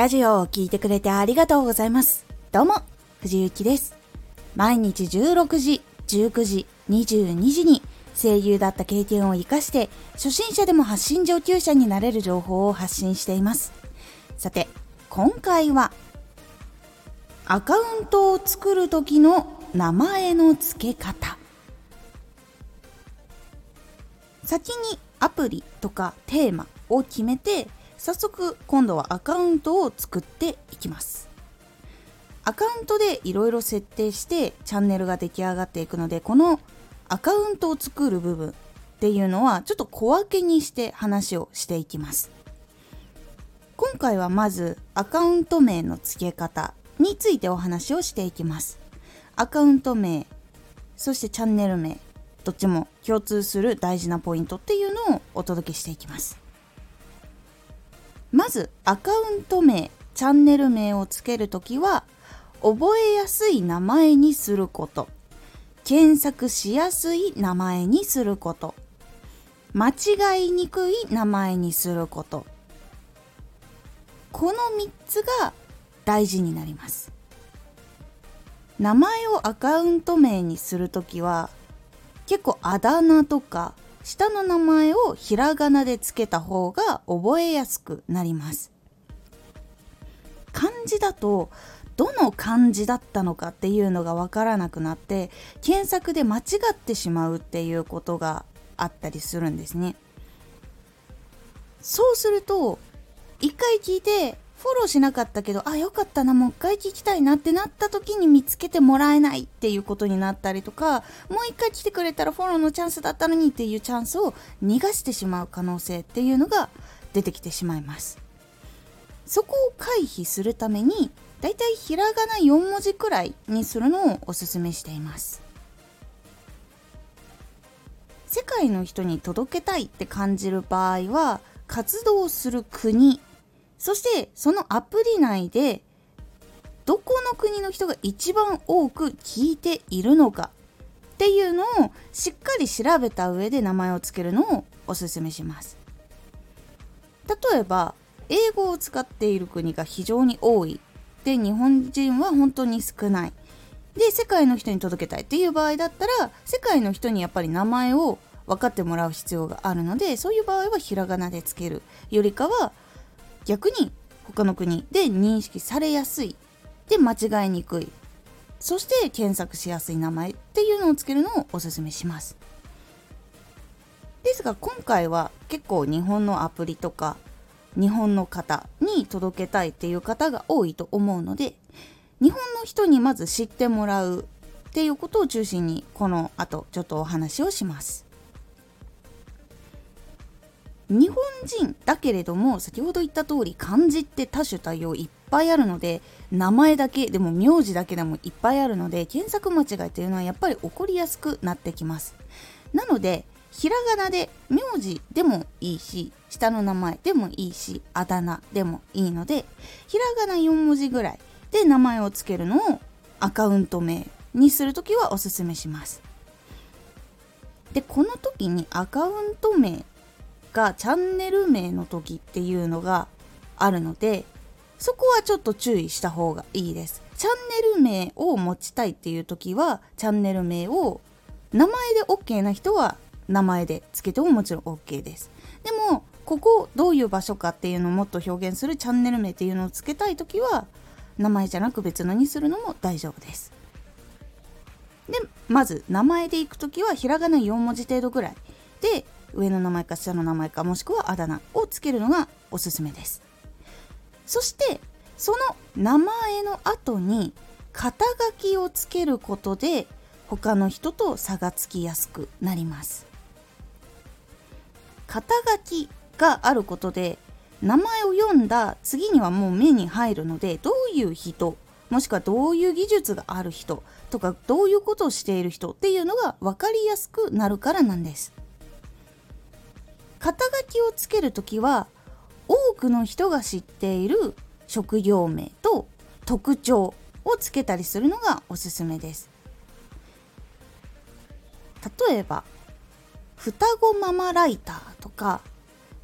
ラジオを聴いてくれてありがとうございます。どうも、藤幸です。毎日16時、19時、22時に声優だった経験を活かして初心者でも発信上級者になれる情報を発信しています。さて、今回はアカウントを作る時の名前の付け方先にアプリとかテーマを決めて早速今度はアカウントを作っていきます。アカウントでいろいろ設定してチャンネルが出来上がっていくのでこのアカウントを作る部分っていうのはちょっと小分けにして話をしていきます。今回はまずアカウント名の付け方についてお話をしていきます。アカウント名そしてチャンネル名どっちも共通する大事なポイントっていうのをお届けしていきます。まずアカウント名チャンネル名をつけるときは覚えやすい名前にすること。検索しやすい名前にすること。間違いにくい名前にすること。この3つが大事になります。名前をアカウント名にするときは結構あだ名とか下の名前をひらがなでつけた方が覚えやすくなります。漢字だとどの漢字だったのかっていうのがわからなくなって検索で間違ってしまうっていうことがあったりするんですね。そうすると一回聞いてフォローしなかったけどあよかったなもう一回聞きたいなってなった時に見つけてもらえないっていうことになったりとかもう一回来てくれたらフォローのチャンスだったのにっていうチャンスを逃がしてしまう可能性っていうのが出てきてしまいます。そこを回避するためにだいたいひらがな4文字くらいにするのをおすすめしています。世界の人に届けたいって感じる場合は活動する国そしてそのアプリ内でどこの国の人が一番多く聞いているのかっていうのをしっかり調べた上で名前を付けるのをおすすめします。例えば英語を使っている国が非常に多い。で日本人は本当に少ない。で世界の人に届けたいっていう場合だったら世界の人にやっぱり名前を分かってもらう必要があるのでそういう場合はひらがなでつける。よりかは逆に他の国で認識されやすいで間違いにくいそして検索しやすい名前っていうのをつけるのをおすすめします。ですが今回は結構日本のアプリとか日本の方に届けたいっていう方が多いと思うので日本の人にまず知ってもらうっていうことを中心にこの後ちょっとお話をします。日本人だけれども先ほど言った通り漢字って多種多様いっぱいあるので名前だけでも名字だけでもいっぱいあるので検索間違いというのはやっぱり起こりやすくなってきます。なのでひらがなで名字でもいいし下の名前でもいいしあだ名でもいいのでひらがな4文字ぐらいで名前を付けるのをアカウント名にするときはおすすめします。でこの時にアカウント名がチャンネル名の時っていうのがあるのでそこはちょっと注意した方がいいです。チャンネル名を持ちたいっていう時はチャンネル名を名前で OK な人は名前でつけてももちろん OK です。でもここどういう場所かっていうのをもっと表現するチャンネル名っていうのをつけたい時は名前じゃなく別のにするのも大丈夫です。でまず名前でいく時はひらがな4文字程度ぐらい。で上の名前か下の名前かもしくはあだ名をつけるのがおすすめです。そしてその名前の後に肩書きをつけることで他の人と差がつきやすくなります。肩書きがあることで名前を読んだ次にはもう目に入るのでどういう人もしくはどういう技術がある人とかどういうことをしている人っていうのが分かりやすくなるからなんです。肩書きをつけるときは多くの人が知っている職業名と特徴をつけたりするのがおすすめです。例えば双子ママライターとか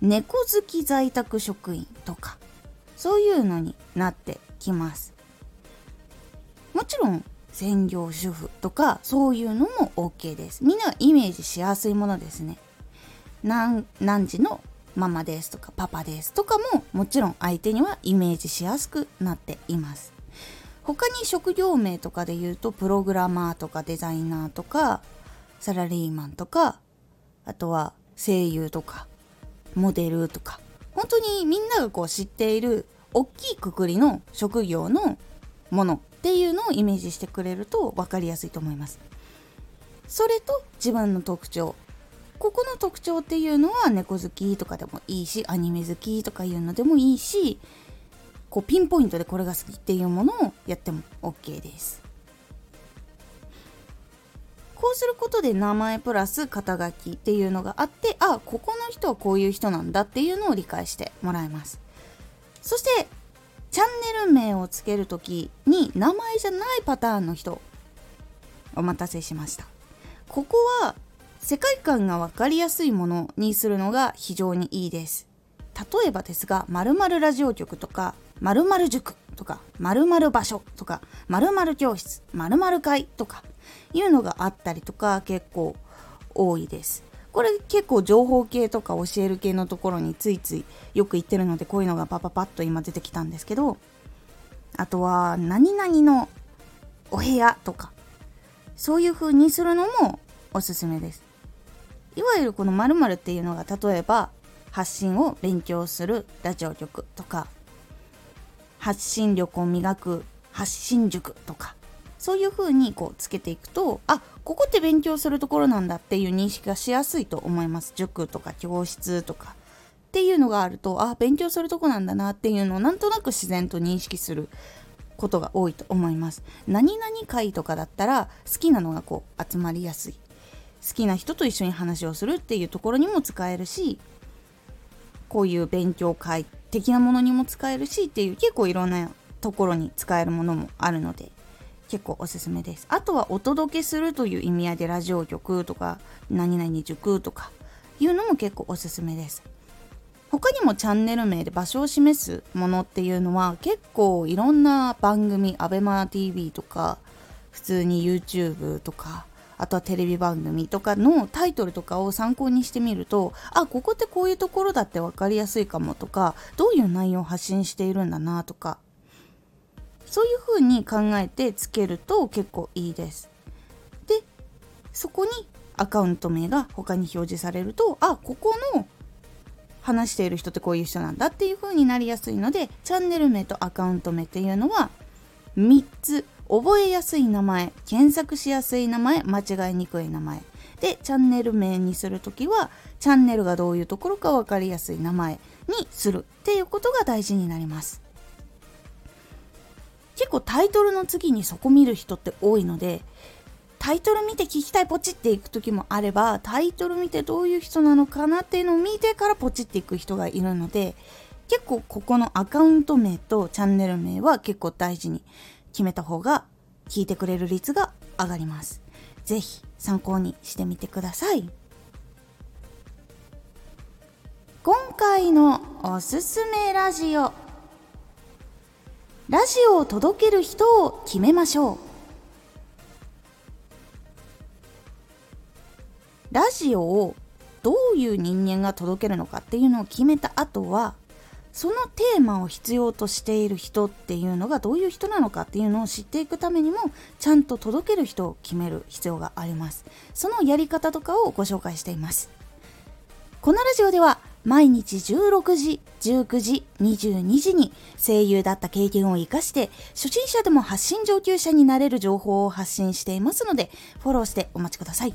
猫好き在宅職員とかそういうのになってきます。もちろん専業主婦とかそういうのも OK です。みんなイメージしやすいものですね。何何時のママですとかパパですとかももちろん相手にはイメージしやすくなっています。他に職業名とかで言うとプログラマーとかデザイナーとかサラリーマンとかあとは声優とかモデルとか。本当にみんながこう知っている大きいくくりの職業のものっていうのをイメージしてくれると分かりやすいと思います。それと自分の特徴。ここの特徴っていうのは猫好きとかでもいいしアニメ好きとかいうのでもいいしこうピンポイントでこれが好きっていうものをやっても OK です。こうすることで名前プラス肩書きっていうのがあってあここの人はこういう人なんだっていうのを理解してもらえます。そしてチャンネル名をつける時に名前じゃないパターンの人お待たせしました。ここは世界観が分かりやすいものにするのが非常にいいです。例えばですが〇〇ラジオ局とか〇〇塾とか〇〇場所とか〇〇教室〇〇会とかいうのがあったりとか結構多いです。これ結構情報系とか教える系のところについついよく言ってるのでこういうのがパパパッと今出てきたんですけどあとは何々のお部屋とかそういう風にするのもおすすめです。いわゆるこの〇〇っていうのが例えば発信を勉強するラジオ局とか発信力を磨く発信塾とかそういう風にこうつけていくとあここって勉強するところなんだっていう認識がしやすいと思います。塾とか教室とか。っていうのがあるとあ勉強するとこなんだなっていうのをなんとなく自然と認識することが多いと思います。何々会とかだったら好きなのがこう集まりやすい。好きな人と一緒に話をするっていうところにも使えるしこういう勉強会的なものにも使えるしっていう結構いろんなところに使えるものもあるので結構おすすめです。あとはお届けするという意味合いでラジオ局とか何々塾とかいうのも結構おすすめです。他にもチャンネル名で場所を示すものっていうのは結構いろんな番組 ABEMATV とか普通に YouTube とかあとはテレビ番組とかのタイトルとかを参考にしてみるとあここってこういうところだって分かりやすいかもとかどういう内容を発信しているんだなとかそういう風に考えてつけると結構いいです。でそこにアカウント名が他に表示されるとあここの話している人ってこういう人なんだっていう風になりやすいのでチャンネル名とアカウント名っていうのは3つ覚えやすい名前検索しやすい名前間違いにくい名前。でチャンネル名にする時はチャンネルがどういうところか分かりやすい名前にするっていうことが大事になります。結構タイトルの次にそこ見る人って多いのでタイトル見て聞きたいポチっていく時もあればタイトル見てどういう人なのかなっていうのを見てからポチっていく人がいるので結構ここのアカウント名とチャンネル名は結構大事に決めた方が聞いてくれる率が上がります。ぜひ参考にしてみてください。今回のおすすめラジオラジオを届ける人を決めましょうラジオをどういう人間が届けるのかっていうのを決めた後はそのテーマを必要としている人っていうのがどういう人なのかっていうのを知っていくためにもちゃんと届ける人を決める必要がありますそのやり方とかをご紹介していますこのラジオでは毎日16時、19時、22時に声優だった経験を活かして初心者でも発信上級者になれる情報を発信していますのでフォローしてお待ちください。